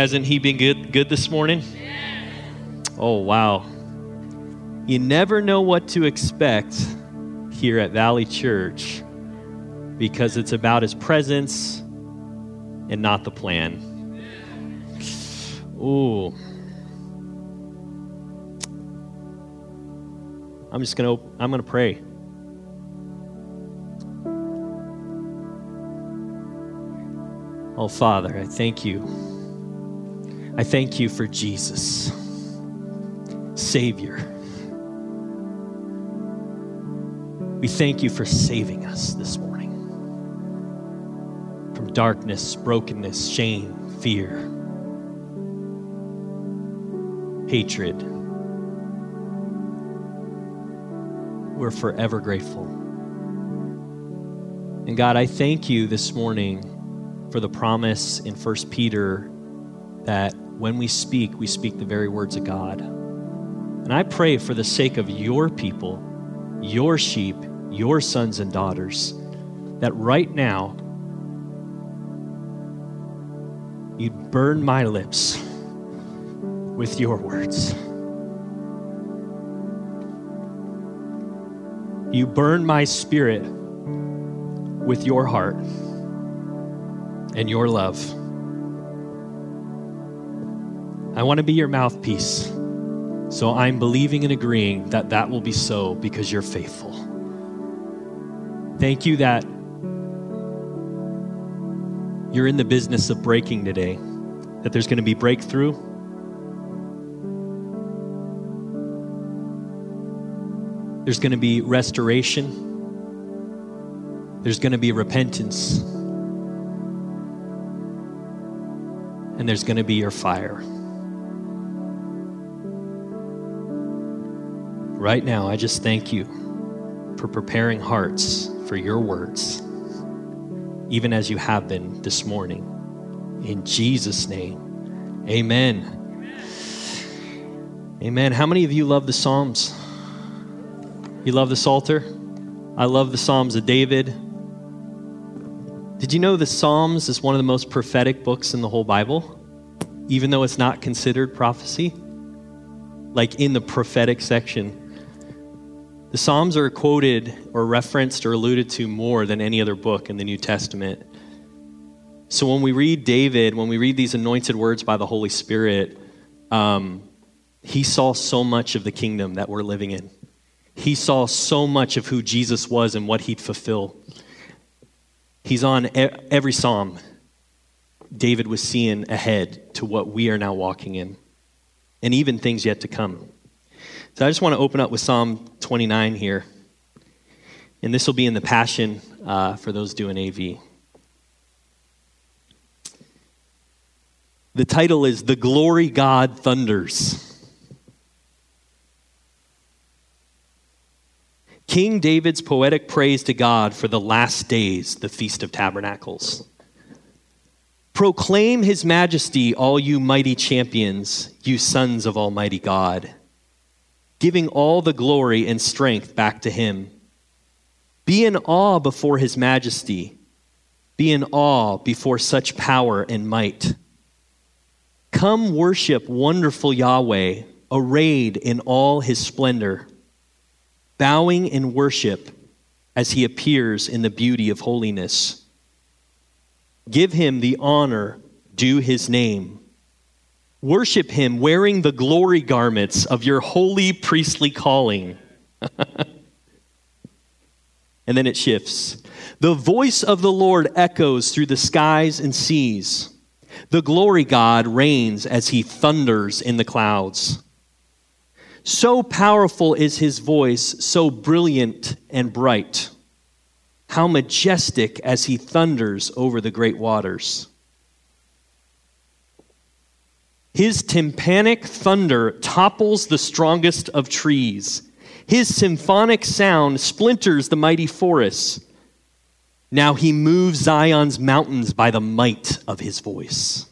Hasn't he been good good this morning? Oh wow. You never know what to expect here at Valley Church because it's about his presence and not the plan. Ooh. I'm just going to I'm going to pray. Oh Father, I thank you. I thank you for Jesus, Savior. We thank you for saving us this morning from darkness, brokenness, shame, fear, hatred. We're forever grateful. And God, I thank you this morning for the promise in 1 Peter that when we speak, we speak the very words of God. And I pray for the sake of your people, your sheep, your sons and daughters, that right now you'd burn my lips with your words. You burn my spirit with your heart and your love. I want to be your mouthpiece. So I'm believing and agreeing that that will be so because you're faithful. Thank you that you're in the business of breaking today, that there's going to be breakthrough. There's going to be restoration. There's going to be repentance. And there's going to be your fire. Right now, I just thank you for preparing hearts for your words, even as you have been this morning. In Jesus' name, amen. Amen. How many of you love the Psalms? You love the Psalter? I love the Psalms of David. Did you know the Psalms is one of the most prophetic books in the whole Bible, even though it's not considered prophecy? Like in the prophetic section, the Psalms are quoted or referenced or alluded to more than any other book in the New Testament. So when we read David, when we read these anointed words by the Holy Spirit, um, he saw so much of the kingdom that we're living in. He saw so much of who Jesus was and what he'd fulfill. He's on every psalm. David was seeing ahead to what we are now walking in, and even things yet to come. So I just want to open up with Psalm 29 here. And this will be in the Passion uh, for those doing AV. The title is The Glory God Thunders. King David's poetic praise to God for the last days, the Feast of Tabernacles. Proclaim his majesty, all you mighty champions, you sons of Almighty God giving all the glory and strength back to him. Be in awe before his majesty. Be in awe before such power and might. Come worship wonderful Yahweh, arrayed in all his splendor, bowing in worship as he appears in the beauty of holiness. Give him the honor due his name Worship him wearing the glory garments of your holy priestly calling. and then it shifts. The voice of the Lord echoes through the skies and seas. The glory God reigns as he thunders in the clouds. So powerful is his voice, so brilliant and bright. How majestic as he thunders over the great waters. His tympanic thunder topples the strongest of trees. His symphonic sound splinters the mighty forests. Now he moves Zion's mountains by the might of his voice,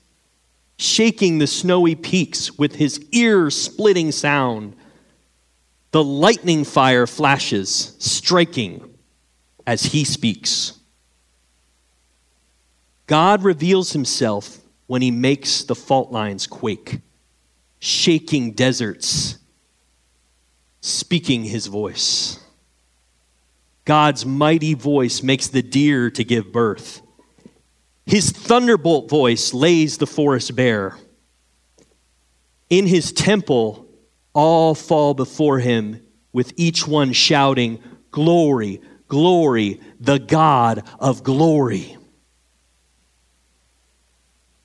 shaking the snowy peaks with his ear splitting sound. The lightning fire flashes, striking as he speaks. God reveals himself when he makes the fault lines quake, shaking deserts, speaking his voice. God's mighty voice makes the deer to give birth. His thunderbolt voice lays the forest bare. In his temple, all fall before him, with each one shouting, Glory, glory, the God of glory.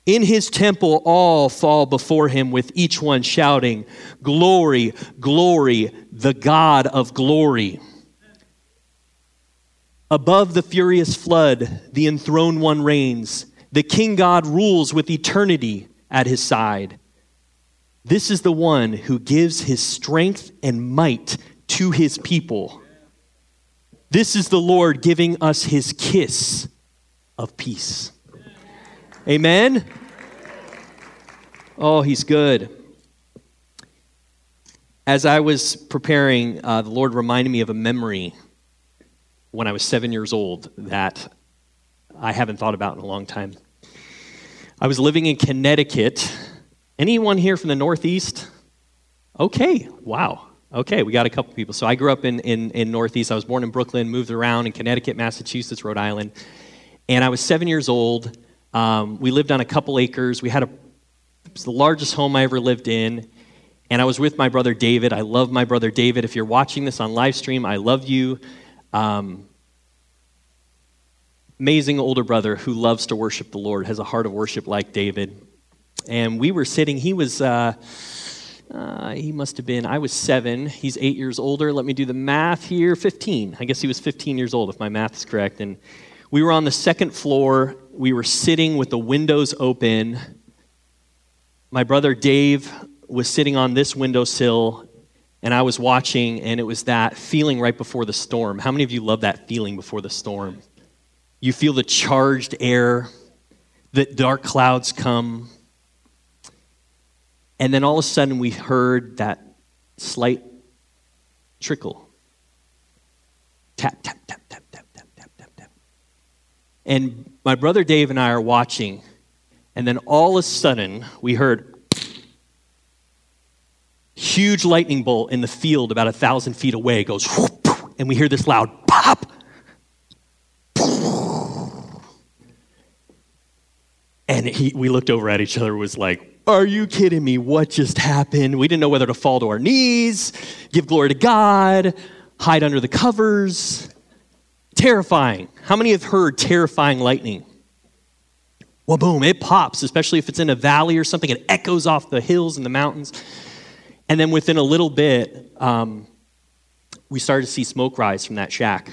In his temple, all fall before him, with each one shouting, Glory, glory, the God of glory. Above the furious flood, the enthroned one reigns. The King God rules with eternity at his side. This is the one who gives his strength and might to his people. This is the Lord giving us his kiss of peace. Amen. Oh, he's good. As I was preparing, uh, the Lord reminded me of a memory when I was seven years old that I haven't thought about in a long time. I was living in Connecticut. Anyone here from the Northeast? Okay, wow. Okay, we got a couple people. So I grew up in, in, in Northeast. I was born in Brooklyn, moved around in Connecticut, Massachusetts, Rhode Island. And I was seven years old. Um, we lived on a couple acres. We had a, it was the largest home I ever lived in. And I was with my brother David. I love my brother David. If you're watching this on live stream, I love you. Um, amazing older brother who loves to worship the Lord, has a heart of worship like David. And we were sitting, he was, uh, uh, he must have been, I was seven. He's eight years older. Let me do the math here 15. I guess he was 15 years old, if my math is correct. And we were on the second floor we were sitting with the windows open. My brother Dave was sitting on this windowsill, and I was watching, and it was that feeling right before the storm. How many of you love that feeling before the storm? You feel the charged air, the dark clouds come. And then all of a sudden, we heard that slight trickle tap, tap, tap, tap, tap, tap, tap, tap. And my brother Dave and I are watching, and then all of a sudden, we heard huge lightning bolt in the field about a thousand feet away goes, and we hear this loud pop. And he, we looked over at each other, was like, Are you kidding me? What just happened? We didn't know whether to fall to our knees, give glory to God, hide under the covers. Terrifying. How many have heard terrifying lightning? Well, boom, it pops, especially if it's in a valley or something. It echoes off the hills and the mountains. And then within a little bit, um, we started to see smoke rise from that shack.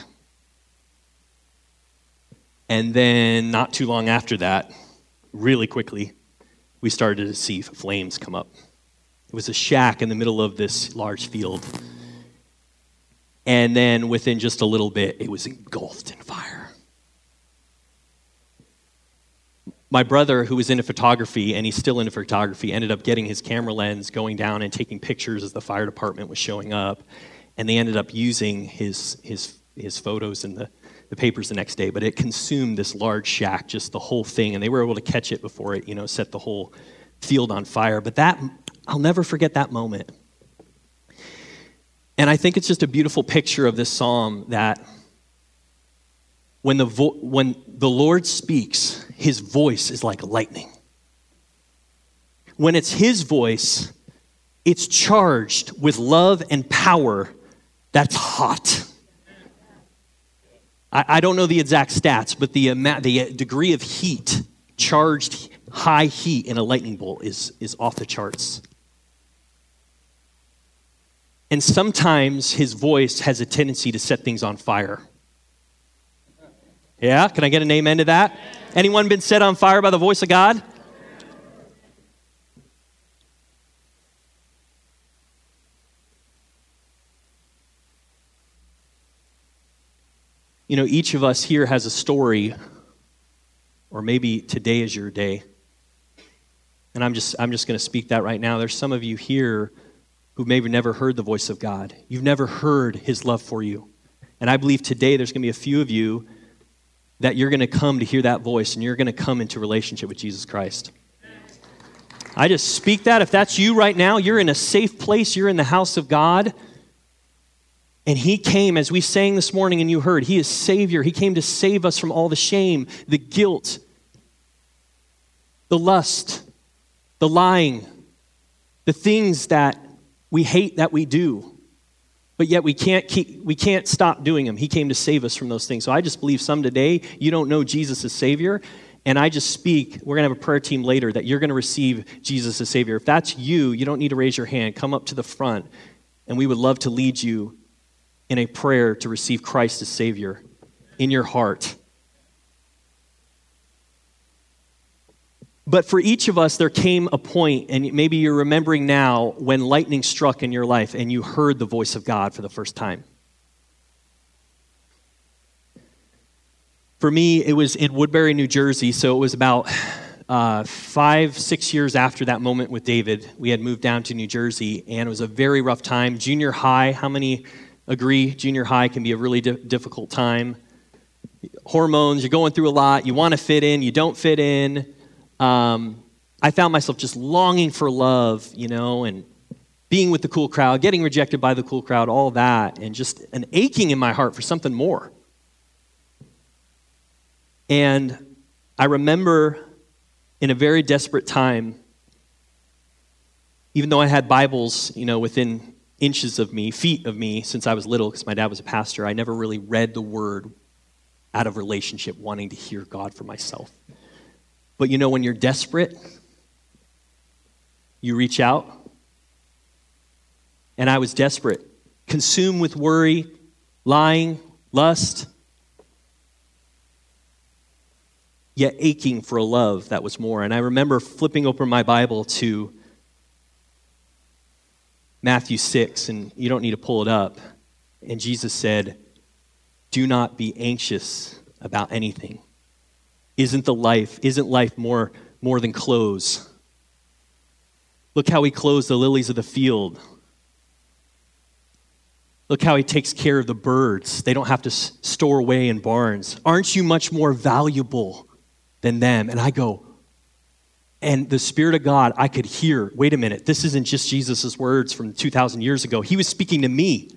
And then, not too long after that, really quickly, we started to see flames come up. It was a shack in the middle of this large field. And then within just a little bit, it was engulfed in fire. My brother, who was into photography, and he's still into photography, ended up getting his camera lens, going down and taking pictures as the fire department was showing up. And they ended up using his, his, his photos in the, the papers the next day, but it consumed this large shack, just the whole thing, and they were able to catch it before it, you know, set the whole field on fire. But that, I'll never forget that moment. And I think it's just a beautiful picture of this psalm that when the, vo- when the Lord speaks, his voice is like lightning. When it's his voice, it's charged with love and power that's hot. I, I don't know the exact stats, but the, the uh, degree of heat, charged high heat in a lightning bolt, is, is off the charts. And sometimes his voice has a tendency to set things on fire. Yeah, can I get an amen to that? Anyone been set on fire by the voice of God? You know, each of us here has a story, or maybe today is your day. And I'm just, I'm just going to speak that right now. There's some of you here who maybe never heard the voice of God. You've never heard his love for you. And I believe today there's going to be a few of you that you're going to come to hear that voice and you're going to come into relationship with Jesus Christ. I just speak that. If that's you right now, you're in a safe place, you're in the house of God. And he came, as we sang this morning and you heard, he is Savior. He came to save us from all the shame, the guilt, the lust, the lying, the things that we hate that we do. But yet we can't keep we can't stop doing them. He came to save us from those things. So I just believe some today you don't know Jesus as Savior. And I just speak, we're going to have a prayer team later that you're going to receive Jesus as Savior. If that's you, you don't need to raise your hand. Come up to the front, and we would love to lead you in a prayer to receive Christ as Savior in your heart. But for each of us, there came a point, and maybe you're remembering now, when lightning struck in your life and you heard the voice of God for the first time. For me, it was in Woodbury, New Jersey, so it was about uh, five, six years after that moment with David. We had moved down to New Jersey, and it was a very rough time. Junior high, how many agree? Junior high can be a really di- difficult time. Hormones, you're going through a lot. You want to fit in, you don't fit in. Um, I found myself just longing for love, you know, and being with the cool crowd, getting rejected by the cool crowd, all that, and just an aching in my heart for something more. And I remember in a very desperate time, even though I had Bibles, you know, within inches of me, feet of me, since I was little, because my dad was a pastor, I never really read the word out of relationship, wanting to hear God for myself. But you know, when you're desperate, you reach out. And I was desperate, consumed with worry, lying, lust, yet aching for a love that was more. And I remember flipping open my Bible to Matthew 6, and you don't need to pull it up. And Jesus said, Do not be anxious about anything. Isn't the life, isn't life more, more than clothes? Look how he clothes the lilies of the field. Look how he takes care of the birds. They don't have to store away in barns. Aren't you much more valuable than them. And I go, and the Spirit of God, I could hear, wait a minute, this isn't just Jesus' words from 2,000 years ago. He was speaking to me.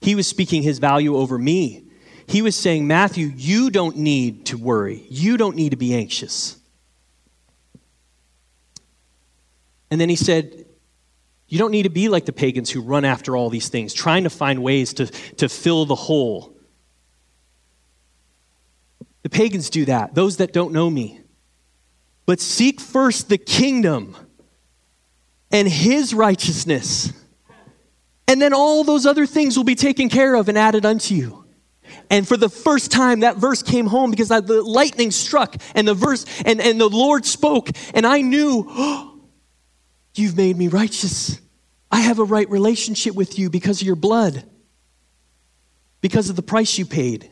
He was speaking his value over me. He was saying, Matthew, you don't need to worry. You don't need to be anxious. And then he said, You don't need to be like the pagans who run after all these things, trying to find ways to, to fill the hole the pagans do that, those that don't know me. But seek first the kingdom and his righteousness. And then all those other things will be taken care of and added unto you. And for the first time, that verse came home because the lightning struck and the verse, and, and the Lord spoke, and I knew, oh, you've made me righteous. I have a right relationship with you because of your blood, because of the price you paid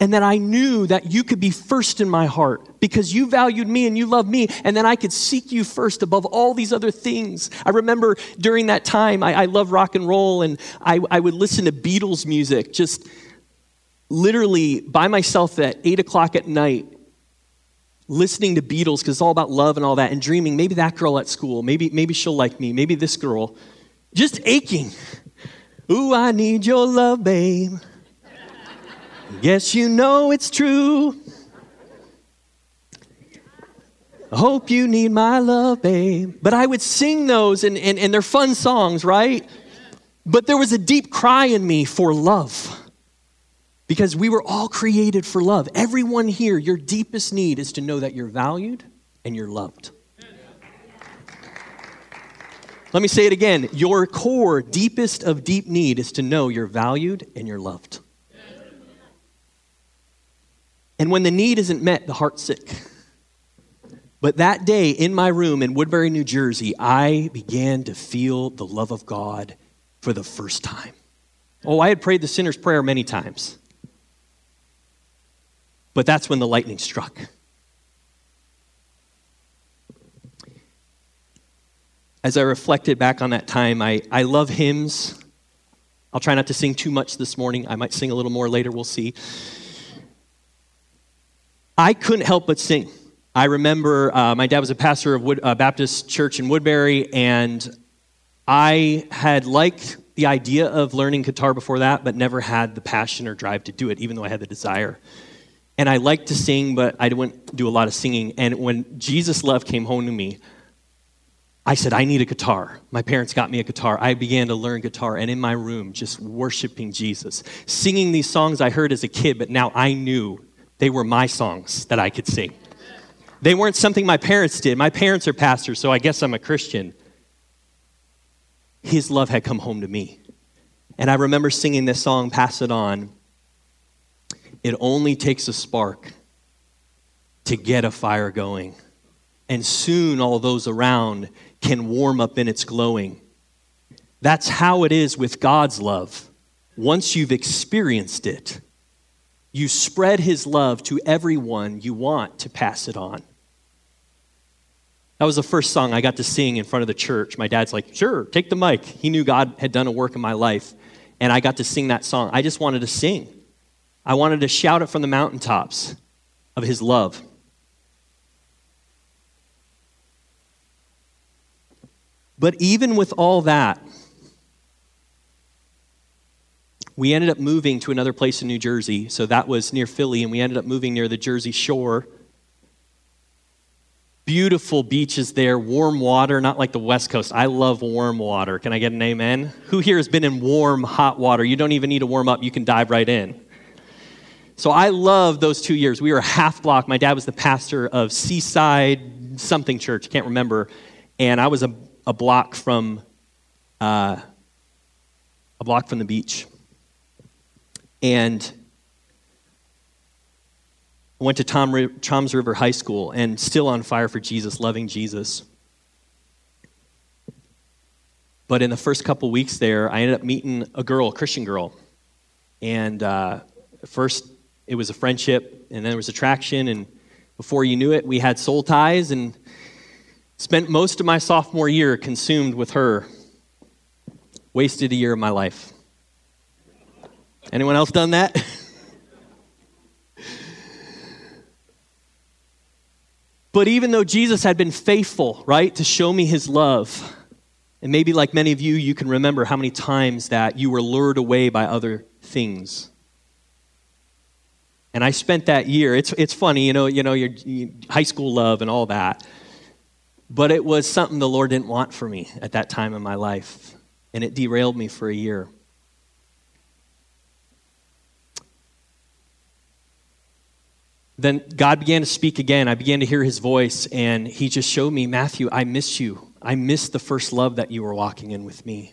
and that I knew that you could be first in my heart because you valued me and you loved me, and then I could seek you first above all these other things. I remember during that time, I, I love rock and roll, and I, I would listen to Beatles music just literally by myself at 8 o'clock at night, listening to Beatles because it's all about love and all that, and dreaming maybe that girl at school, maybe, maybe she'll like me, maybe this girl, just aching. Ooh, I need your love, babe. Yes, you know it's true. I hope you need my love, babe. But I would sing those, and, and, and they're fun songs, right? But there was a deep cry in me for love. Because we were all created for love. Everyone here, your deepest need is to know that you're valued and you're loved. Let me say it again. Your core, deepest of deep need is to know you're valued and you're loved. And when the need isn't met, the heart's sick. But that day in my room in Woodbury, New Jersey, I began to feel the love of God for the first time. Oh, I had prayed the sinner's prayer many times. But that's when the lightning struck. As I reflected back on that time, I, I love hymns. I'll try not to sing too much this morning. I might sing a little more later, we'll see. I couldn't help but sing. I remember uh, my dad was a pastor of Wood, uh, Baptist Church in Woodbury, and I had liked the idea of learning guitar before that, but never had the passion or drive to do it, even though I had the desire. And I liked to sing, but I didn't do a lot of singing. And when Jesus Love came home to me, I said, I need a guitar. My parents got me a guitar. I began to learn guitar and in my room, just worshiping Jesus, singing these songs I heard as a kid, but now I knew they were my songs that I could sing. They weren't something my parents did. My parents are pastors, so I guess I'm a Christian. His love had come home to me. And I remember singing this song, Pass It On. It only takes a spark to get a fire going. And soon all those around can warm up in its glowing. That's how it is with God's love. Once you've experienced it, you spread his love to everyone you want to pass it on. That was the first song I got to sing in front of the church. My dad's like, sure, take the mic. He knew God had done a work in my life, and I got to sing that song. I just wanted to sing. I wanted to shout it from the mountaintops of his love. But even with all that, we ended up moving to another place in New Jersey. So that was near Philly, and we ended up moving near the Jersey Shore. Beautiful beaches there, warm water, not like the West Coast. I love warm water. Can I get an amen? Who here has been in warm, hot water? You don't even need to warm up, you can dive right in. So I love those two years. We were a half block. My dad was the pastor of Seaside something church, can't remember. And I was a a block from uh, a block from the beach, and went to Tom, Toms River High School, and still on fire for Jesus, loving Jesus. But in the first couple weeks there, I ended up meeting a girl, a Christian girl, and uh, first it was a friendship, and then there was attraction, and before you knew it, we had soul ties, and Spent most of my sophomore year consumed with her. Wasted a year of my life. Anyone else done that? but even though Jesus had been faithful, right, to show me his love, and maybe like many of you, you can remember how many times that you were lured away by other things. And I spent that year. It's, it's funny, you know, you know, your, your high school love and all that. But it was something the Lord didn't want for me at that time in my life, and it derailed me for a year. Then God began to speak again. I began to hear his voice, and he just showed me, Matthew, I miss you. I miss the first love that you were walking in with me.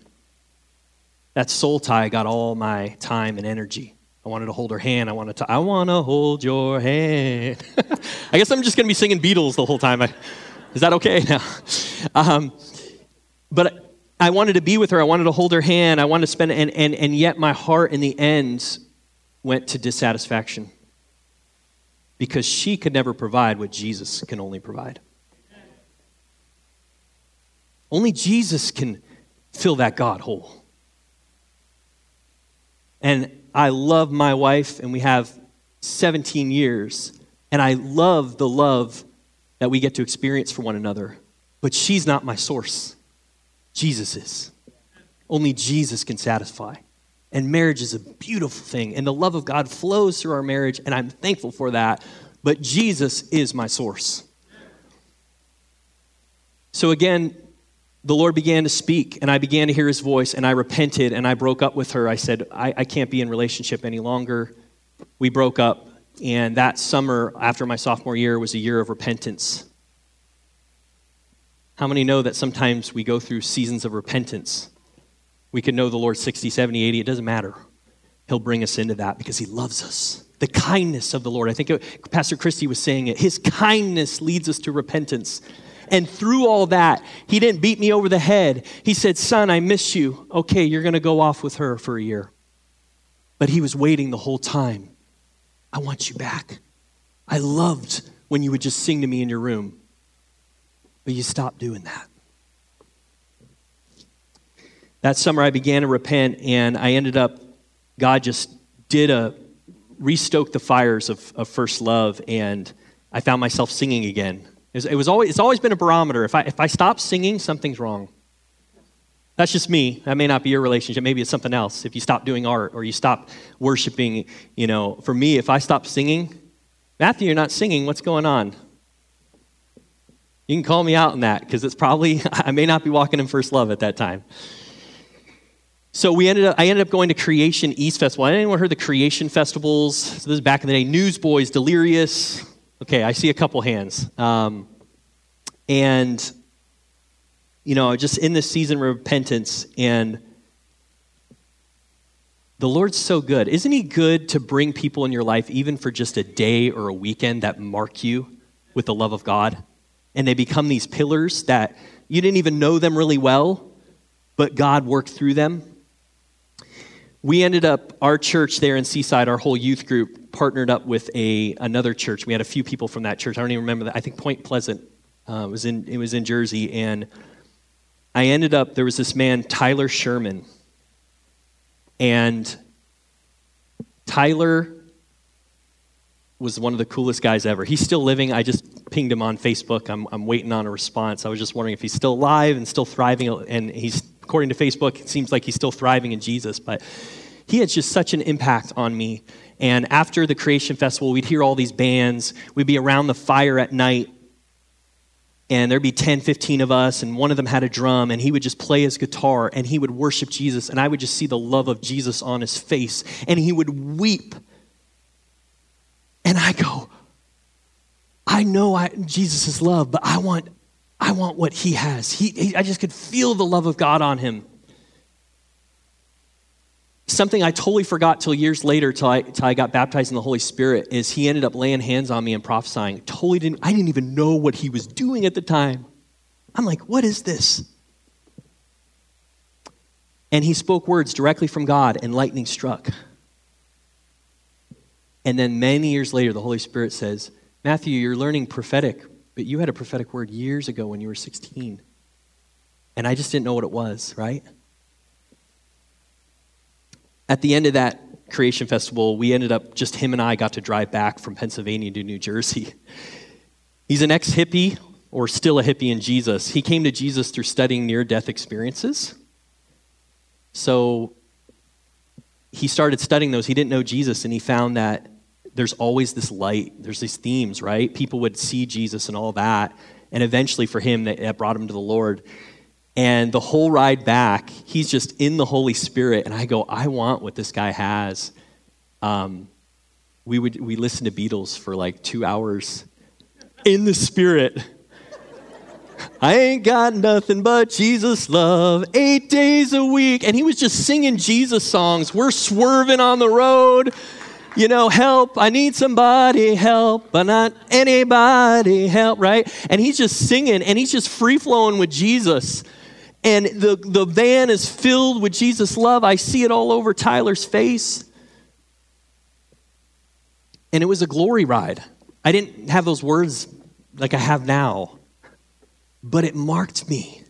That soul tie got all my time and energy. I wanted to hold her hand. I wanted to, I want to hold your hand. I guess I'm just going to be singing Beatles the whole time. I, is that okay now? Um, but I wanted to be with her. I wanted to hold her hand. I wanted to spend, and, and, and yet my heart in the end went to dissatisfaction because she could never provide what Jesus can only provide. Only Jesus can fill that God hole. And I love my wife, and we have 17 years, and I love the love that we get to experience for one another. But she's not my source. Jesus is. Only Jesus can satisfy. And marriage is a beautiful thing, and the love of God flows through our marriage, and I'm thankful for that. But Jesus is my source. So again, the Lord began to speak, and I began to hear his voice, and I repented, and I broke up with her. I said, I, I can't be in relationship any longer. We broke up. And that summer after my sophomore year was a year of repentance. How many know that sometimes we go through seasons of repentance? We can know the Lord 60, 70, 80, it doesn't matter. He'll bring us into that because He loves us. The kindness of the Lord. I think Pastor Christie was saying it. His kindness leads us to repentance. And through all that, He didn't beat me over the head. He said, Son, I miss you. Okay, you're going to go off with her for a year. But He was waiting the whole time I want you back. I loved when you would just sing to me in your room, but you stopped doing that. That summer, I began to repent, and I ended up, God just did a restoke the fires of, of first love, and I found myself singing again. It was, it was always, it's always been a barometer. If I, if I stop singing, something's wrong. That's just me. That may not be your relationship. Maybe it's something else. If you stop doing art or you stop worshiping, you know, for me, if I stop singing, Matthew, you're not singing. What's going on? You can call me out on that because it's probably, I may not be walking in first love at that time. So we ended up, I ended up going to Creation East Festival. Anyone heard the Creation Festivals? So this is back in the day. Newsboys, Delirious. Okay, I see a couple hands. Um, and, you know, just in this season of repentance, and the Lord's so good. Isn't He good to bring people in your life, even for just a day or a weekend, that mark you with the love of God? And they become these pillars that you didn't even know them really well, but God worked through them we ended up our church there in seaside our whole youth group partnered up with a another church. We had a few people from that church. I don't even remember that. I think point pleasant uh, was in it was in jersey. And i ended up there was this man tyler sherman. And tyler was one of the coolest guys ever. He's still living. I just pinged him on facebook. I'm, I'm waiting on a response. I was just wondering if he's still alive and still thriving and he's according to Facebook, it seems like he's still thriving in Jesus. But he had just such an impact on me. And after the Creation Festival, we'd hear all these bands. We'd be around the fire at night, and there'd be 10, 15 of us, and one of them had a drum, and he would just play his guitar, and he would worship Jesus, and I would just see the love of Jesus on his face, and he would weep. And I go, I know I, Jesus is love, but I want, I want what he has. He, he, I just could feel the love of God on him. Something I totally forgot till years later, till I, till I got baptized in the Holy Spirit, is he ended up laying hands on me and prophesying. Totally didn't, I didn't even know what he was doing at the time. I'm like, what is this? And he spoke words directly from God, and lightning struck. And then many years later, the Holy Spirit says, Matthew, you're learning prophetic but you had a prophetic word years ago when you were 16. And I just didn't know what it was, right? At the end of that creation festival, we ended up, just him and I got to drive back from Pennsylvania to New Jersey. He's an ex hippie, or still a hippie in Jesus. He came to Jesus through studying near death experiences. So he started studying those. He didn't know Jesus, and he found that there's always this light. There's these themes, right? People would see Jesus and all that. And eventually, for him, that brought him to the Lord. And the whole ride back, he's just in the Holy Spirit. And I go, I want what this guy has. Um, we would we listened to Beatles for like two hours in the Spirit. I ain't got nothing but Jesus love eight days a week. And he was just singing Jesus songs. We're swerving on the road you know, help, I need somebody, help, but not anybody, help, right? And he's just singing and he's just free flowing with Jesus. And the, the van is filled with Jesus' love. I see it all over Tyler's face. And it was a glory ride. I didn't have those words like I have now, but it marked me.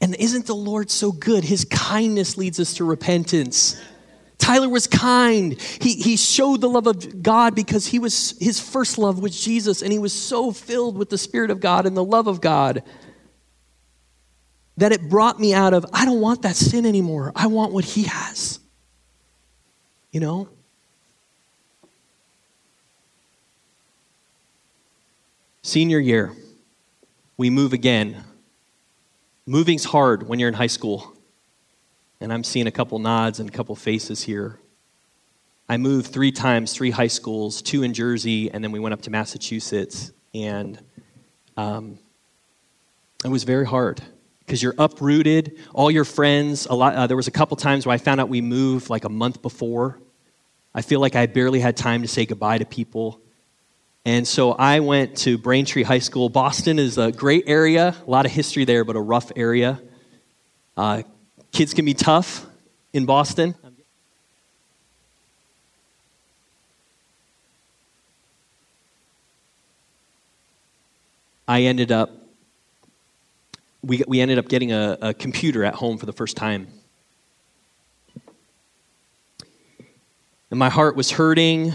And isn't the Lord so good? His kindness leads us to repentance. Tyler was kind. He, he showed the love of God because he was, his first love was Jesus, and he was so filled with the Spirit of God and the love of God that it brought me out of, I don't want that sin anymore. I want what he has. You know? Senior year, we move again. Moving's hard when you're in high school and I'm seeing a couple nods and a couple faces here. I moved three times, three high schools, two in Jersey, and then we went up to Massachusetts. And um, it was very hard because you're uprooted. All your friends, a lot. Uh, there was a couple times where I found out we moved like a month before. I feel like I barely had time to say goodbye to people. And so I went to Braintree High School. Boston is a great area, a lot of history there, but a rough area. Uh, Kids can be tough in Boston. I ended up we, we ended up getting a, a computer at home for the first time. And my heart was hurting.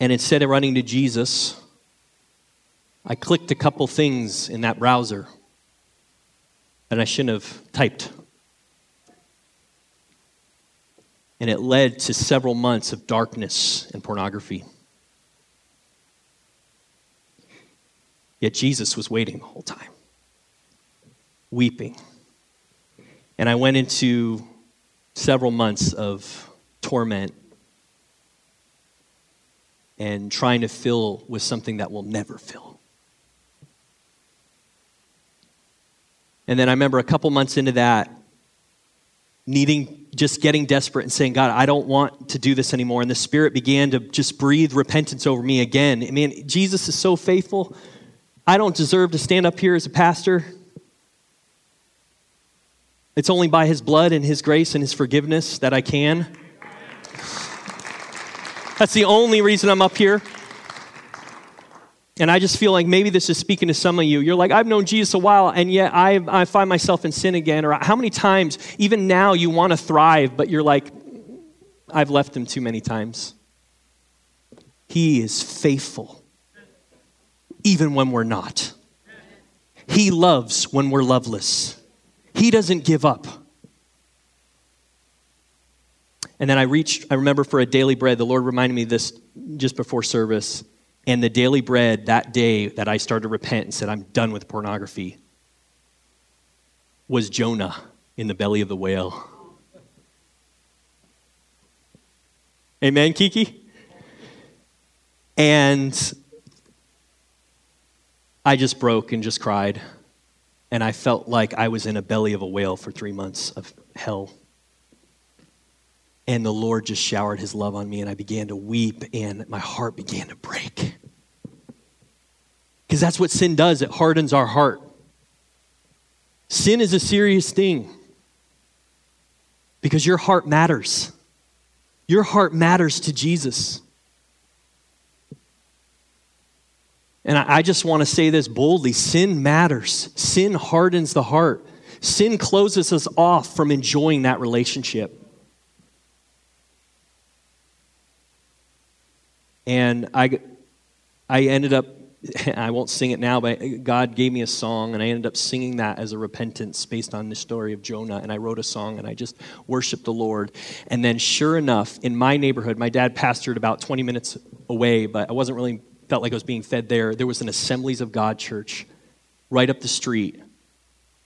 And instead of running to Jesus, I clicked a couple things in that browser that I shouldn't have typed. And it led to several months of darkness and pornography. Yet Jesus was waiting the whole time, weeping. And I went into several months of torment and trying to fill with something that will never fill. And then I remember a couple months into that, needing, just getting desperate and saying, God, I don't want to do this anymore. And the Spirit began to just breathe repentance over me again. I mean, Jesus is so faithful. I don't deserve to stand up here as a pastor. It's only by His blood and His grace and His forgiveness that I can. That's the only reason I'm up here. And I just feel like maybe this is speaking to some of you. You're like, I've known Jesus a while, and yet I, I find myself in sin again. Or how many times, even now, you want to thrive, but you're like, I've left him too many times. He is faithful, even when we're not. He loves when we're loveless. He doesn't give up. And then I reached, I remember for a daily bread, the Lord reminded me this just before service. And the daily bread that day that I started to repent and said, I'm done with pornography, was Jonah in the belly of the whale. Amen, Kiki? And I just broke and just cried. And I felt like I was in a belly of a whale for three months of hell. And the Lord just showered his love on me, and I began to weep, and my heart began to break. Because that's what sin does, it hardens our heart. Sin is a serious thing because your heart matters. Your heart matters to Jesus. And I, just want to say this boldly sin matters, sin hardens the heart, sin closes us off from enjoying that relationship. And I, I ended up, I won't sing it now, but God gave me a song, and I ended up singing that as a repentance based on the story of Jonah. And I wrote a song, and I just worshiped the Lord. And then, sure enough, in my neighborhood, my dad pastored about 20 minutes away, but I wasn't really felt like I was being fed there. There was an Assemblies of God church right up the street.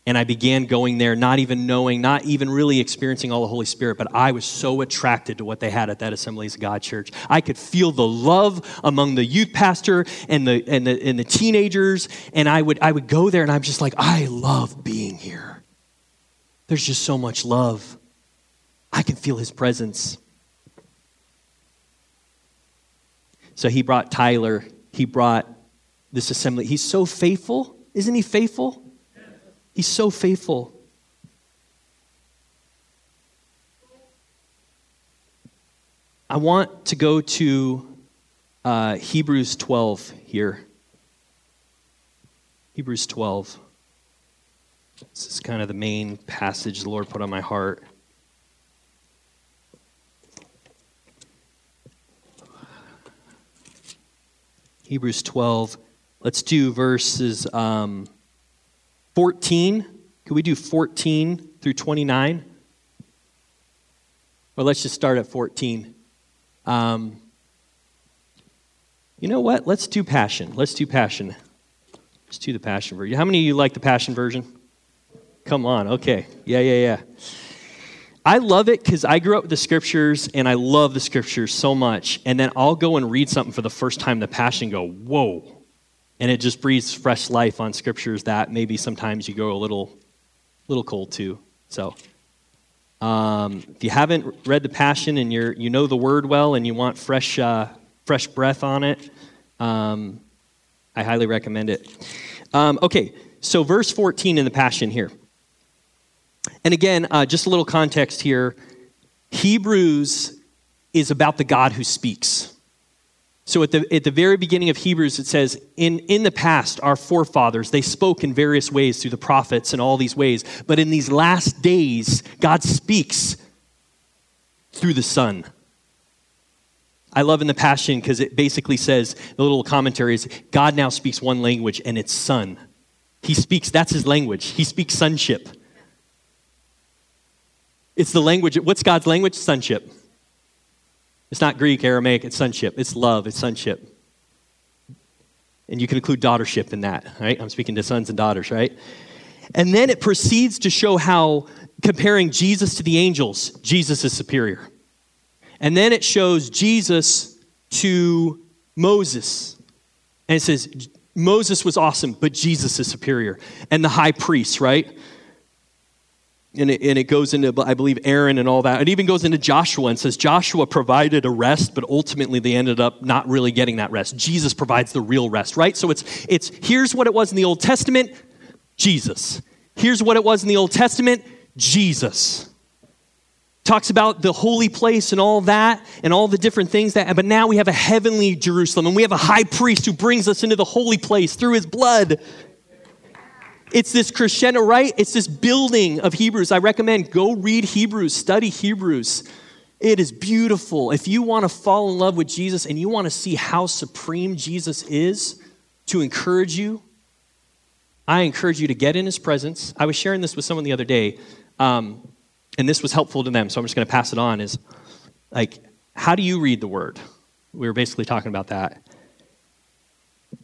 And I began going there, not even knowing, not even really experiencing all the Holy Spirit, but I was so attracted to what they had at that Assemblies of God church. I could feel the love among the youth pastor and the, and the, and the teenagers. And I would, I would go there and I'm just like, I love being here. There's just so much love. I can feel his presence. So he brought Tyler, he brought this assembly. He's so faithful. Isn't he faithful? He's so faithful. I want to go to uh, Hebrews 12 here. Hebrews 12. This is kind of the main passage the Lord put on my heart. Hebrews 12. Let's do verses um, 14. Can we do 14 through 29? Or let's just start at 14. Um, you know what? Let's do passion. Let's do passion. Let's do the passion version. How many of you like the passion version? Come on. Okay. Yeah, yeah, yeah. I love it because I grew up with the scriptures and I love the scriptures so much. And then I'll go and read something for the first time, the passion go, whoa. And it just breathes fresh life on scriptures that maybe sometimes you go a little, little cold to. So um, if you haven't read the passion and you're, you know the word well and you want fresh, uh, fresh breath on it, um, I highly recommend it. Um, okay, so verse 14 in the passion here. And again, uh, just a little context here Hebrews is about the God who speaks. So at the, at the very beginning of Hebrews, it says, in, in the past, our forefathers, they spoke in various ways through the prophets and all these ways. But in these last days, God speaks through the Son. I love in the Passion because it basically says the little commentary is God now speaks one language and it's son. He speaks, that's his language. He speaks sonship. It's the language, what's God's language? Sonship. It's not Greek, Aramaic, it's sonship. It's love, it's sonship. And you can include daughtership in that, right? I'm speaking to sons and daughters, right? And then it proceeds to show how comparing Jesus to the angels, Jesus is superior. And then it shows Jesus to Moses. And it says, Moses was awesome, but Jesus is superior. And the high priest, right? And it, and it goes into, I believe, Aaron and all that. It even goes into Joshua and says Joshua provided a rest, but ultimately they ended up not really getting that rest. Jesus provides the real rest, right? So it's, it's here's what it was in the Old Testament Jesus. Here's what it was in the Old Testament Jesus talks about the holy place and all that and all the different things that but now we have a heavenly jerusalem and we have a high priest who brings us into the holy place through his blood it's this crescendo right? It's this building of hebrews. I recommend go read hebrews study hebrews. It is beautiful. If you want to fall in love with jesus and you want to see how supreme jesus is to encourage you i encourage you to get in his presence. I was sharing this with someone the other day um, and this was helpful to them, so I'm just going to pass it on, is like, how do you read the word? We were basically talking about that.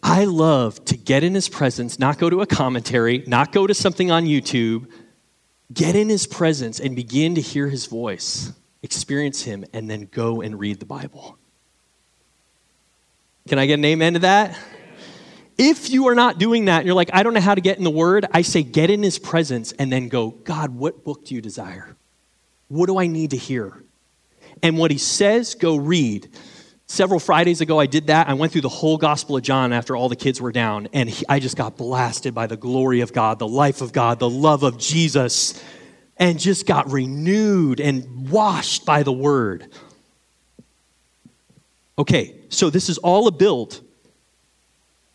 I love to get in his presence, not go to a commentary, not go to something on YouTube, get in his presence and begin to hear his voice, experience him, and then go and read the Bible. Can I get an amen to that? If you are not doing that, you're like, I don't know how to get in the Word, I say, get in His presence and then go, God, what book do you desire? What do I need to hear? And what He says, go read. Several Fridays ago, I did that. I went through the whole Gospel of John after all the kids were down, and he, I just got blasted by the glory of God, the life of God, the love of Jesus, and just got renewed and washed by the Word. Okay, so this is all a build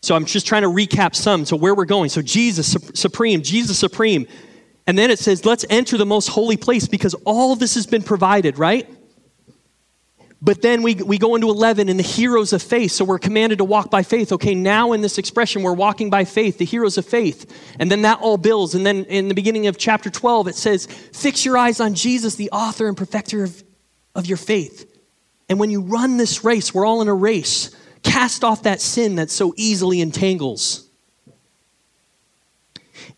so I'm just trying to recap some. So where we're going. So Jesus supreme, Jesus supreme. And then it says, let's enter the most holy place because all this has been provided, right? But then we, we go into 11 and the heroes of faith. So we're commanded to walk by faith. Okay, now in this expression, we're walking by faith, the heroes of faith. And then that all builds. And then in the beginning of chapter 12, it says, fix your eyes on Jesus, the author and perfecter of, of your faith. And when you run this race, we're all in a race. Cast off that sin that so easily entangles.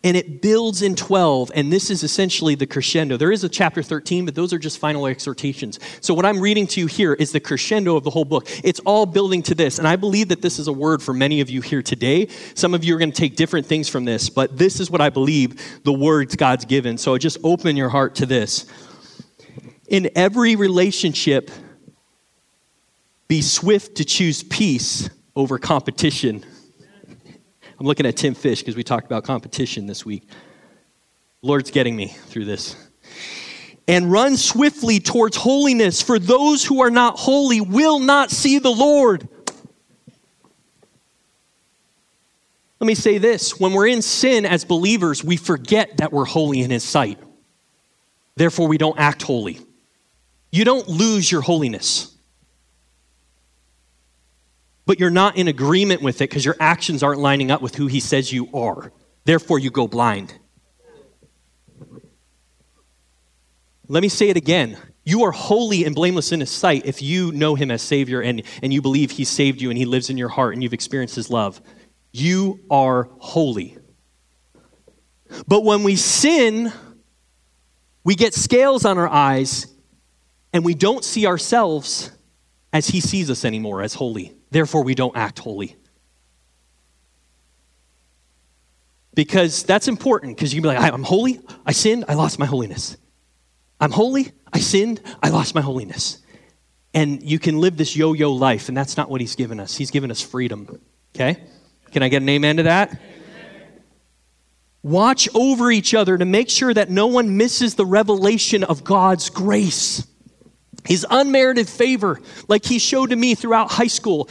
And it builds in 12, and this is essentially the crescendo. There is a chapter 13, but those are just final exhortations. So, what I'm reading to you here is the crescendo of the whole book. It's all building to this. And I believe that this is a word for many of you here today. Some of you are going to take different things from this, but this is what I believe the words God's given. So, just open your heart to this. In every relationship, be swift to choose peace over competition. I'm looking at Tim Fish because we talked about competition this week. Lord's getting me through this. And run swiftly towards holiness, for those who are not holy will not see the Lord. Let me say this when we're in sin as believers, we forget that we're holy in His sight. Therefore, we don't act holy. You don't lose your holiness but you're not in agreement with it because your actions aren't lining up with who he says you are. Therefore, you go blind. Let me say it again. You are holy and blameless in his sight if you know him as Savior and, and you believe he saved you and he lives in your heart and you've experienced his love. You are holy. But when we sin, we get scales on our eyes and we don't see ourselves as he sees us anymore as holy. Therefore, we don't act holy. Because that's important, because you can be like, I'm holy, I sinned, I lost my holiness. I'm holy, I sinned, I lost my holiness. And you can live this yo yo life, and that's not what He's given us. He's given us freedom. Okay? Can I get an amen to that? Watch over each other to make sure that no one misses the revelation of God's grace. His unmerited favor, like he showed to me throughout high school,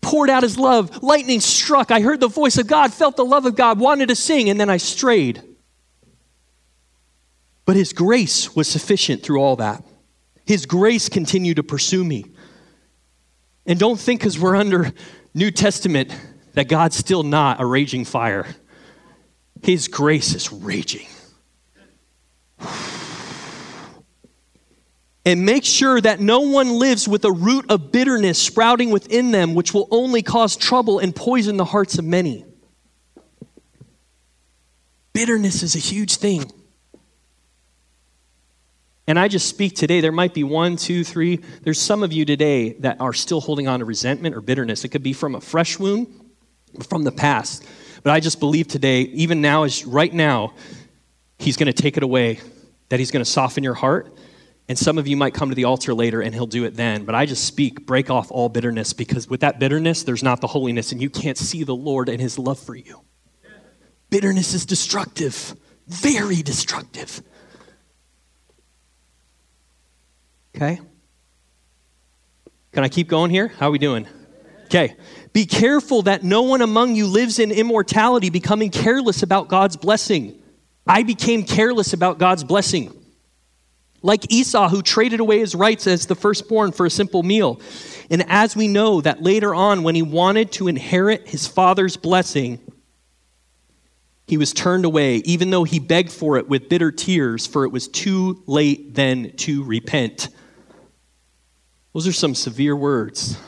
poured out his love. Lightning struck. I heard the voice of God, felt the love of God, wanted to sing, and then I strayed. But his grace was sufficient through all that. His grace continued to pursue me. And don't think because we're under New Testament that God's still not a raging fire. His grace is raging. And make sure that no one lives with a root of bitterness sprouting within them, which will only cause trouble and poison the hearts of many. Bitterness is a huge thing. And I just speak today, there might be one, two, three. There's some of you today that are still holding on to resentment or bitterness. It could be from a fresh wound, from the past. But I just believe today, even now, is right now, He's going to take it away, that He's going to soften your heart. And some of you might come to the altar later and He'll do it then. But I just speak, break off all bitterness, because with that bitterness, there's not the holiness, and you can't see the Lord and His love for you. Bitterness is destructive, very destructive. Okay? Can I keep going here? How are we doing? Okay. Be careful that no one among you lives in immortality, becoming careless about God's blessing. I became careless about God's blessing. Like Esau, who traded away his rights as the firstborn for a simple meal. And as we know that later on, when he wanted to inherit his father's blessing, he was turned away, even though he begged for it with bitter tears, for it was too late then to repent. Those are some severe words.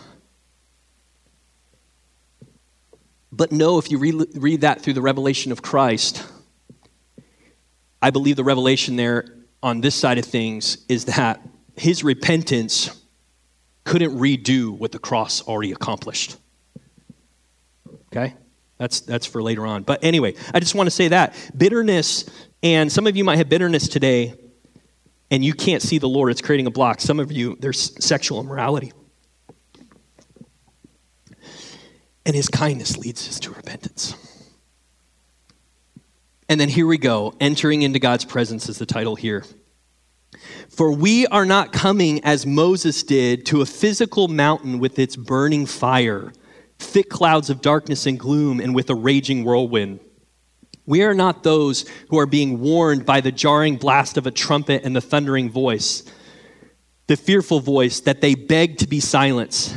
But no, if you read, read that through the revelation of Christ, I believe the revelation there on this side of things is that his repentance couldn't redo what the cross already accomplished. Okay? That's, that's for later on. But anyway, I just want to say that. Bitterness, and some of you might have bitterness today, and you can't see the Lord. It's creating a block. Some of you, there's sexual immorality. And his kindness leads us to repentance. And then here we go. Entering into God's presence is the title here. For we are not coming as Moses did to a physical mountain with its burning fire, thick clouds of darkness and gloom, and with a raging whirlwind. We are not those who are being warned by the jarring blast of a trumpet and the thundering voice, the fearful voice that they beg to be silenced.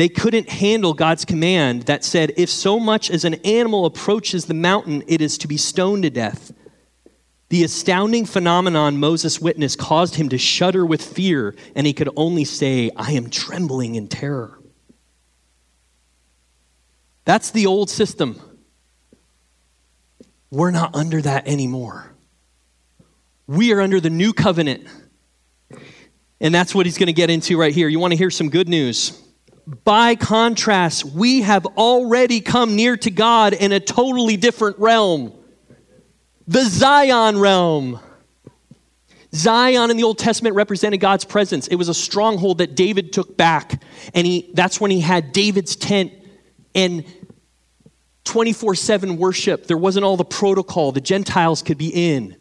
They couldn't handle God's command that said, if so much as an animal approaches the mountain, it is to be stoned to death. The astounding phenomenon Moses witnessed caused him to shudder with fear, and he could only say, I am trembling in terror. That's the old system. We're not under that anymore. We are under the new covenant. And that's what he's going to get into right here. You want to hear some good news? By contrast, we have already come near to God in a totally different realm the Zion realm. Zion in the Old Testament represented God's presence. It was a stronghold that David took back. And he, that's when he had David's tent and 24 7 worship. There wasn't all the protocol the Gentiles could be in.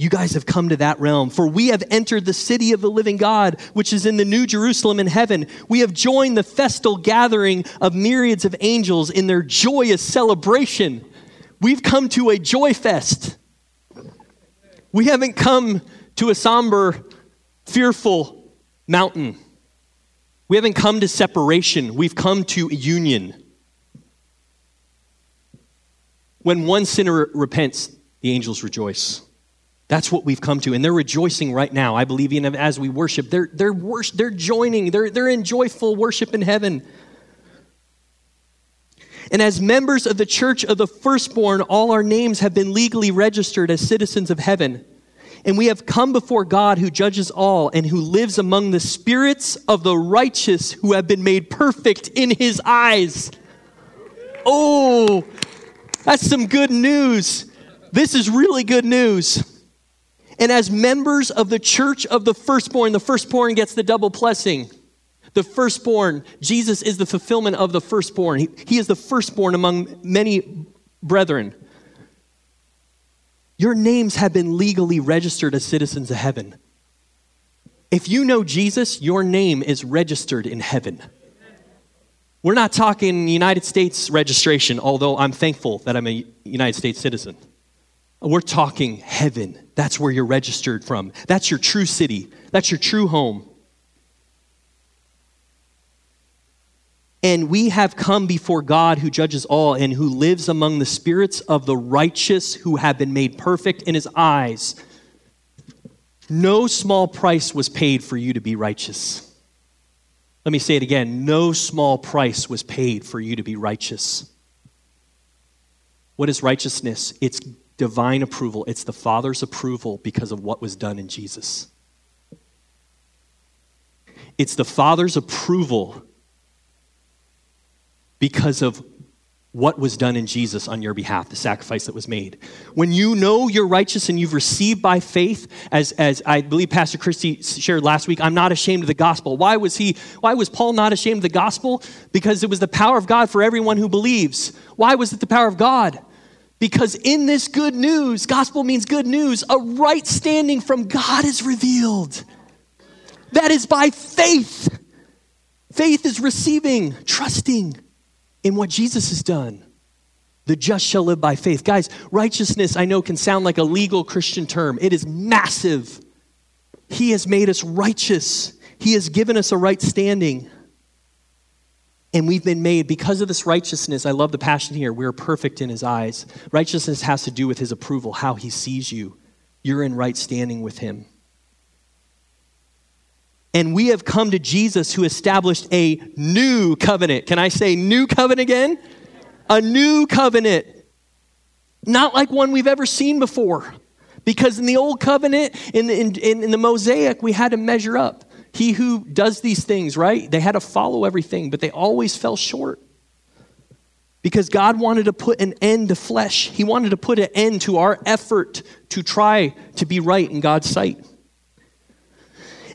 You guys have come to that realm. For we have entered the city of the living God, which is in the new Jerusalem in heaven. We have joined the festal gathering of myriads of angels in their joyous celebration. We've come to a joy fest. We haven't come to a somber, fearful mountain. We haven't come to separation. We've come to union. When one sinner repents, the angels rejoice. That's what we've come to. And they're rejoicing right now. I believe in as we worship. They're, they're, they're joining, they're, they're in joyful worship in heaven. And as members of the church of the firstborn, all our names have been legally registered as citizens of heaven. And we have come before God who judges all and who lives among the spirits of the righteous who have been made perfect in his eyes. Oh, that's some good news. This is really good news. And as members of the church of the firstborn, the firstborn gets the double blessing. The firstborn, Jesus is the fulfillment of the firstborn. He, he is the firstborn among many brethren. Your names have been legally registered as citizens of heaven. If you know Jesus, your name is registered in heaven. We're not talking United States registration, although I'm thankful that I'm a United States citizen. We're talking heaven. That's where you're registered from. That's your true city. That's your true home. And we have come before God who judges all and who lives among the spirits of the righteous who have been made perfect in his eyes. No small price was paid for you to be righteous. Let me say it again no small price was paid for you to be righteous. What is righteousness? It's divine approval, it's the Father's approval because of what was done in Jesus. It's the Father's approval because of what was done in Jesus on your behalf, the sacrifice that was made. When you know you're righteous and you've received by faith, as, as I believe Pastor Christie shared last week, I'm not ashamed of the gospel. Why was he, why was Paul not ashamed of the gospel? Because it was the power of God for everyone who believes. Why was it the power of God? Because in this good news, gospel means good news, a right standing from God is revealed. That is by faith. Faith is receiving, trusting in what Jesus has done. The just shall live by faith. Guys, righteousness, I know, can sound like a legal Christian term. It is massive. He has made us righteous, He has given us a right standing. And we've been made because of this righteousness. I love the passion here. We're perfect in His eyes. Righteousness has to do with His approval, how He sees you. You're in right standing with Him. And we have come to Jesus who established a new covenant. Can I say new covenant again? A new covenant. Not like one we've ever seen before. Because in the old covenant, in the, in, in the Mosaic, we had to measure up. He who does these things, right? They had to follow everything, but they always fell short. Because God wanted to put an end to flesh. He wanted to put an end to our effort to try to be right in God's sight.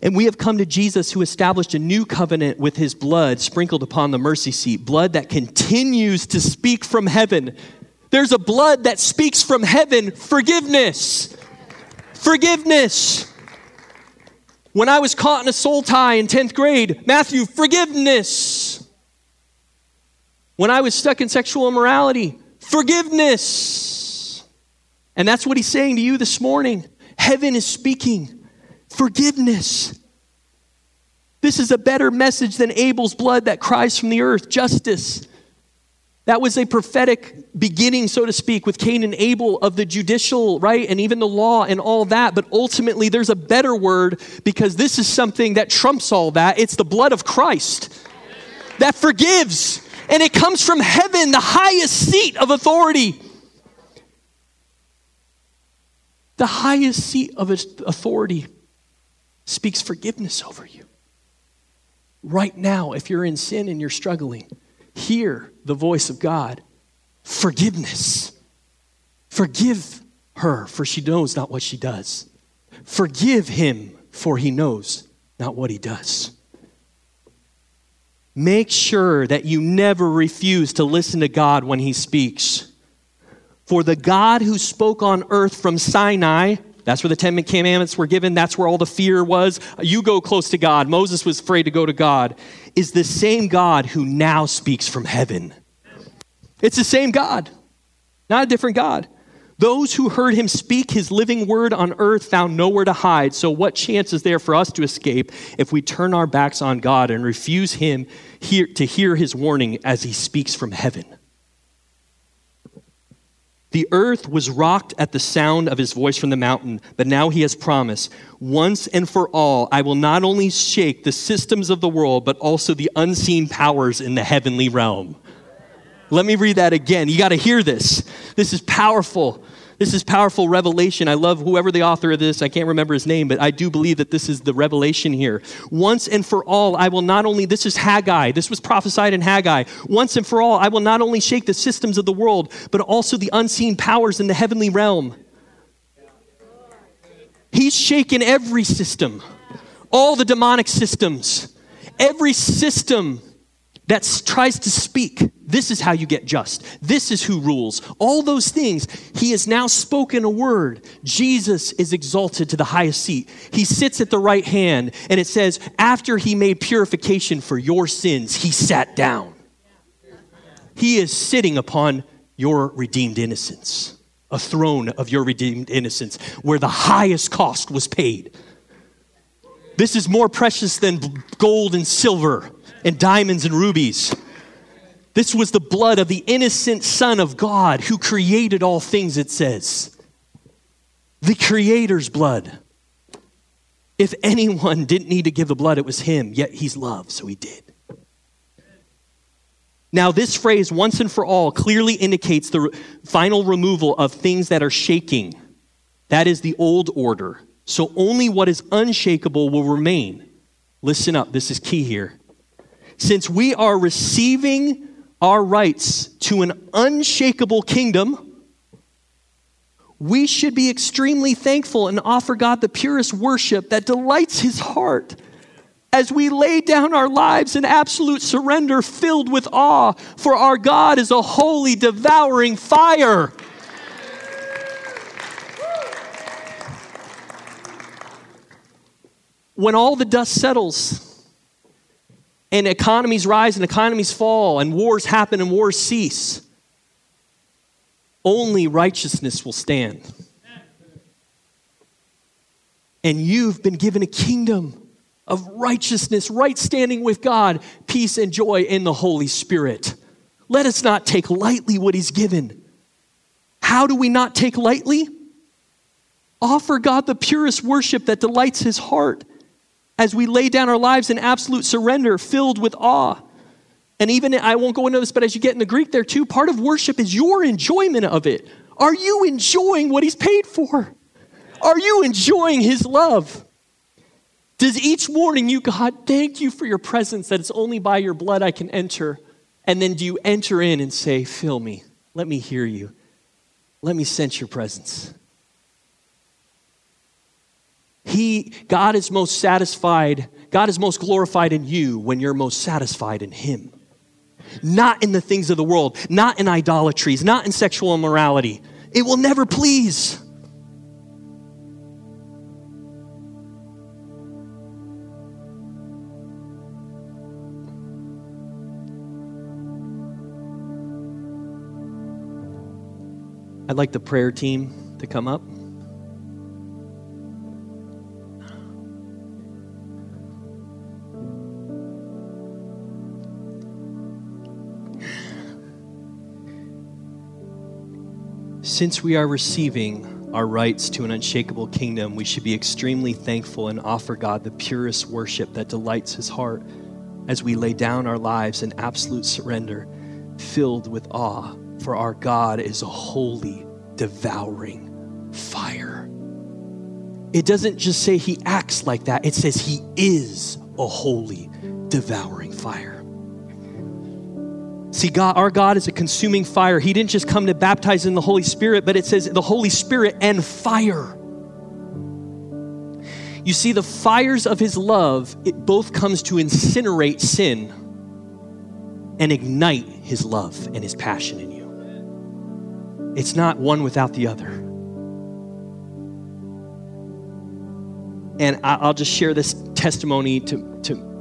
And we have come to Jesus who established a new covenant with his blood sprinkled upon the mercy seat, blood that continues to speak from heaven. There's a blood that speaks from heaven forgiveness. Forgiveness. When I was caught in a soul tie in 10th grade, Matthew, forgiveness. When I was stuck in sexual immorality, forgiveness. And that's what he's saying to you this morning. Heaven is speaking forgiveness. This is a better message than Abel's blood that cries from the earth justice. That was a prophetic beginning, so to speak, with Cain and Abel of the judicial, right? And even the law and all that. But ultimately, there's a better word because this is something that trumps all that. It's the blood of Christ that forgives. And it comes from heaven, the highest seat of authority. The highest seat of authority speaks forgiveness over you. Right now, if you're in sin and you're struggling, hear the voice of God. Forgiveness. Forgive her, for she knows not what she does. Forgive him, for he knows not what he does. Make sure that you never refuse to listen to God when he speaks. For the God who spoke on earth from Sinai that's where the Ten Commandments were given. That's where all the fear was. You go close to God. Moses was afraid to go to God. Is the same God who now speaks from heaven. It's the same God, not a different God. Those who heard him speak his living word on earth found nowhere to hide. So, what chance is there for us to escape if we turn our backs on God and refuse him to hear his warning as he speaks from heaven? The earth was rocked at the sound of his voice from the mountain, but now he has promised, once and for all, I will not only shake the systems of the world, but also the unseen powers in the heavenly realm. Let me read that again. You got to hear this. This is powerful. This is powerful revelation. I love whoever the author of this, I can't remember his name, but I do believe that this is the revelation here. Once and for all, I will not only, this is Haggai, this was prophesied in Haggai. Once and for all, I will not only shake the systems of the world, but also the unseen powers in the heavenly realm. He's shaken every system, all the demonic systems, every system that tries to speak. This is how you get just. This is who rules. All those things. He has now spoken a word. Jesus is exalted to the highest seat. He sits at the right hand, and it says, after he made purification for your sins, he sat down. He is sitting upon your redeemed innocence, a throne of your redeemed innocence, where the highest cost was paid. This is more precious than gold and silver and diamonds and rubies. This was the blood of the innocent Son of God who created all things, it says. The Creator's blood. If anyone didn't need to give the blood, it was him, yet he's love, so he did. Now, this phrase, once and for all, clearly indicates the re- final removal of things that are shaking. That is the old order. So only what is unshakable will remain. Listen up, this is key here. Since we are receiving our rights to an unshakable kingdom, we should be extremely thankful and offer God the purest worship that delights his heart as we lay down our lives in absolute surrender filled with awe, for our God is a holy, devouring fire. When all the dust settles and economies rise and economies fall and wars happen and wars cease, only righteousness will stand. And you've been given a kingdom of righteousness, right standing with God, peace and joy in the Holy Spirit. Let us not take lightly what He's given. How do we not take lightly? Offer God the purest worship that delights His heart as we lay down our lives in absolute surrender, filled with awe. And even, I won't go into this, but as you get in the Greek there too, part of worship is your enjoyment of it. Are you enjoying what He's paid for? Are you enjoying His love? Does each morning you, God, thank you for your presence that it's only by your blood I can enter? And then do you enter in and say, Fill me, let me hear you, let me sense your presence? He, God is most satisfied, God is most glorified in you when you're most satisfied in Him. Not in the things of the world, not in idolatries, not in sexual immorality. It will never please. I'd like the prayer team to come up. Since we are receiving our rights to an unshakable kingdom, we should be extremely thankful and offer God the purest worship that delights his heart as we lay down our lives in absolute surrender, filled with awe for our God is a holy, devouring fire. It doesn't just say he acts like that, it says he is a holy, devouring fire. See, God, our God is a consuming fire. He didn't just come to baptize in the Holy Spirit, but it says the Holy Spirit and fire. You see, the fires of his love, it both comes to incinerate sin and ignite his love and his passion in you. It's not one without the other. And I'll just share this testimony to, to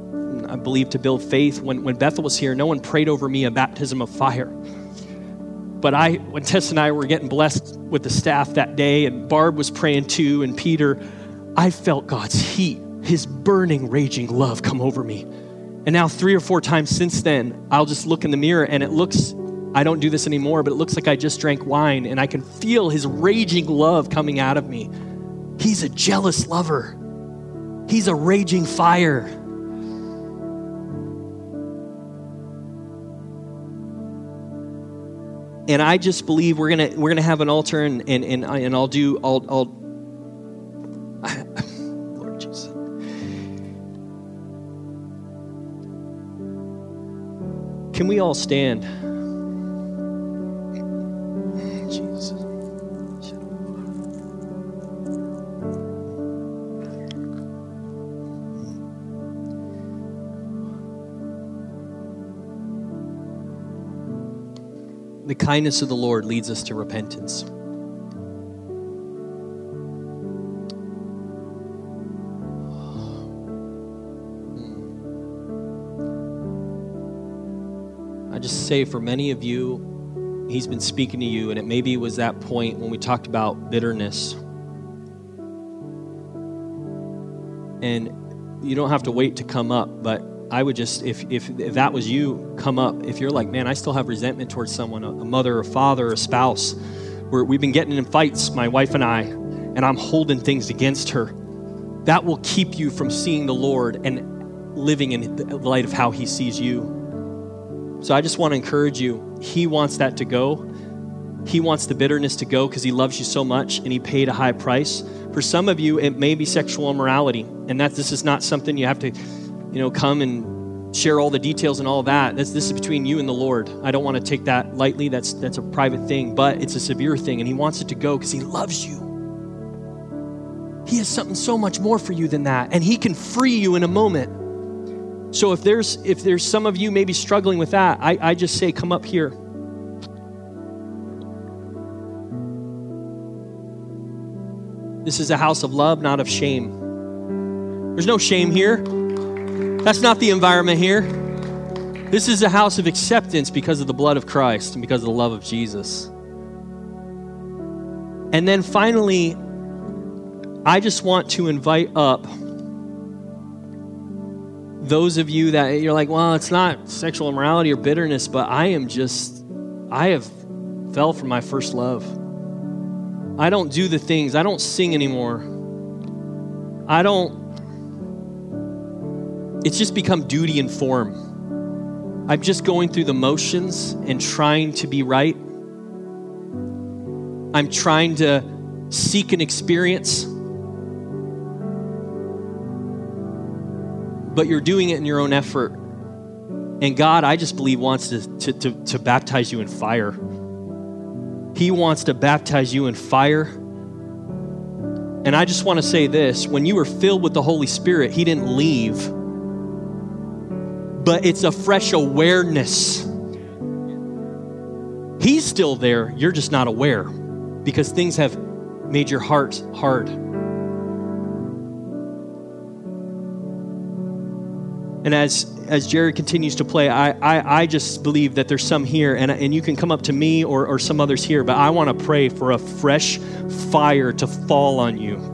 I believe, to build faith. When, when Bethel was here, no one prayed over me a baptism of fire. But I, when Tess and I were getting blessed with the staff that day, and Barb was praying too, and Peter, I felt God's heat, his burning, raging love come over me. And now, three or four times since then, I'll just look in the mirror and it looks I don't do this anymore, but it looks like I just drank wine and I can feel his raging love coming out of me. He's a jealous lover, he's a raging fire. And I just believe we're gonna we're gonna have an altar and and and, and I'll do I'll I'll Lord Jesus. Can we all stand? Kindness of the Lord leads us to repentance. I just say for many of you, He's been speaking to you, and it maybe was that point when we talked about bitterness. And you don't have to wait to come up, but I would just, if, if, if that was you, come up. If you're like, man, I still have resentment towards someone, a, a mother, a father, a spouse, where we've been getting in fights, my wife and I, and I'm holding things against her, that will keep you from seeing the Lord and living in the light of how He sees you. So I just want to encourage you. He wants that to go. He wants the bitterness to go because He loves you so much and He paid a high price. For some of you, it may be sexual immorality, and that this is not something you have to you know, come and share all the details and all that. This, this is between you and the Lord. I don't want to take that lightly. That's, that's a private thing, but it's a severe thing, and He wants it to go because He loves you. He has something so much more for you than that, and He can free you in a moment. So if there's if there's some of you maybe struggling with that, I, I just say come up here. This is a house of love, not of shame. There's no shame here. That's not the environment here. This is a house of acceptance because of the blood of Christ and because of the love of Jesus. And then finally, I just want to invite up those of you that you're like, well, it's not sexual immorality or bitterness, but I am just, I have fell from my first love. I don't do the things, I don't sing anymore. I don't it's just become duty and form. I'm just going through the motions and trying to be right. I'm trying to seek an experience. But you're doing it in your own effort. And God, I just believe, wants to, to, to, to baptize you in fire. He wants to baptize you in fire. And I just want to say this when you were filled with the Holy Spirit, He didn't leave but it's a fresh awareness. He's still there, you're just not aware because things have made your heart hard. And as as Jared continues to play, I, I, I just believe that there's some here, and, and you can come up to me or, or some others here, but I want to pray for a fresh fire to fall on you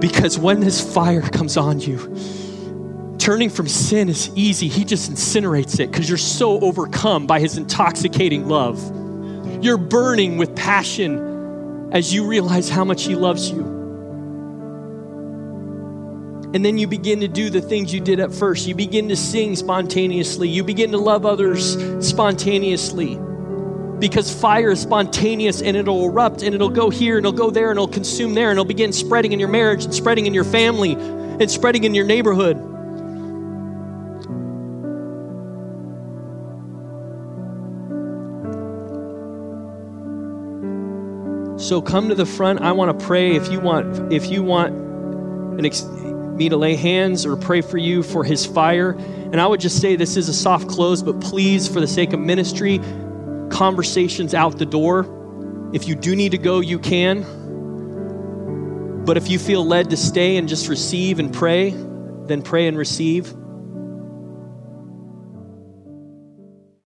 Because when this fire comes on you, turning from sin is easy. He just incinerates it because you're so overcome by his intoxicating love. You're burning with passion as you realize how much he loves you. And then you begin to do the things you did at first. You begin to sing spontaneously. You begin to love others spontaneously because fire is spontaneous and it'll erupt and it'll go here and it'll go there and it'll consume there and it'll begin spreading in your marriage and spreading in your family and spreading in your neighborhood. So come to the front. I want to pray if you want if you want an ex- me to lay hands or pray for you for his fire. And I would just say this is a soft close, but please, for the sake of ministry, conversations out the door. If you do need to go, you can. But if you feel led to stay and just receive and pray, then pray and receive.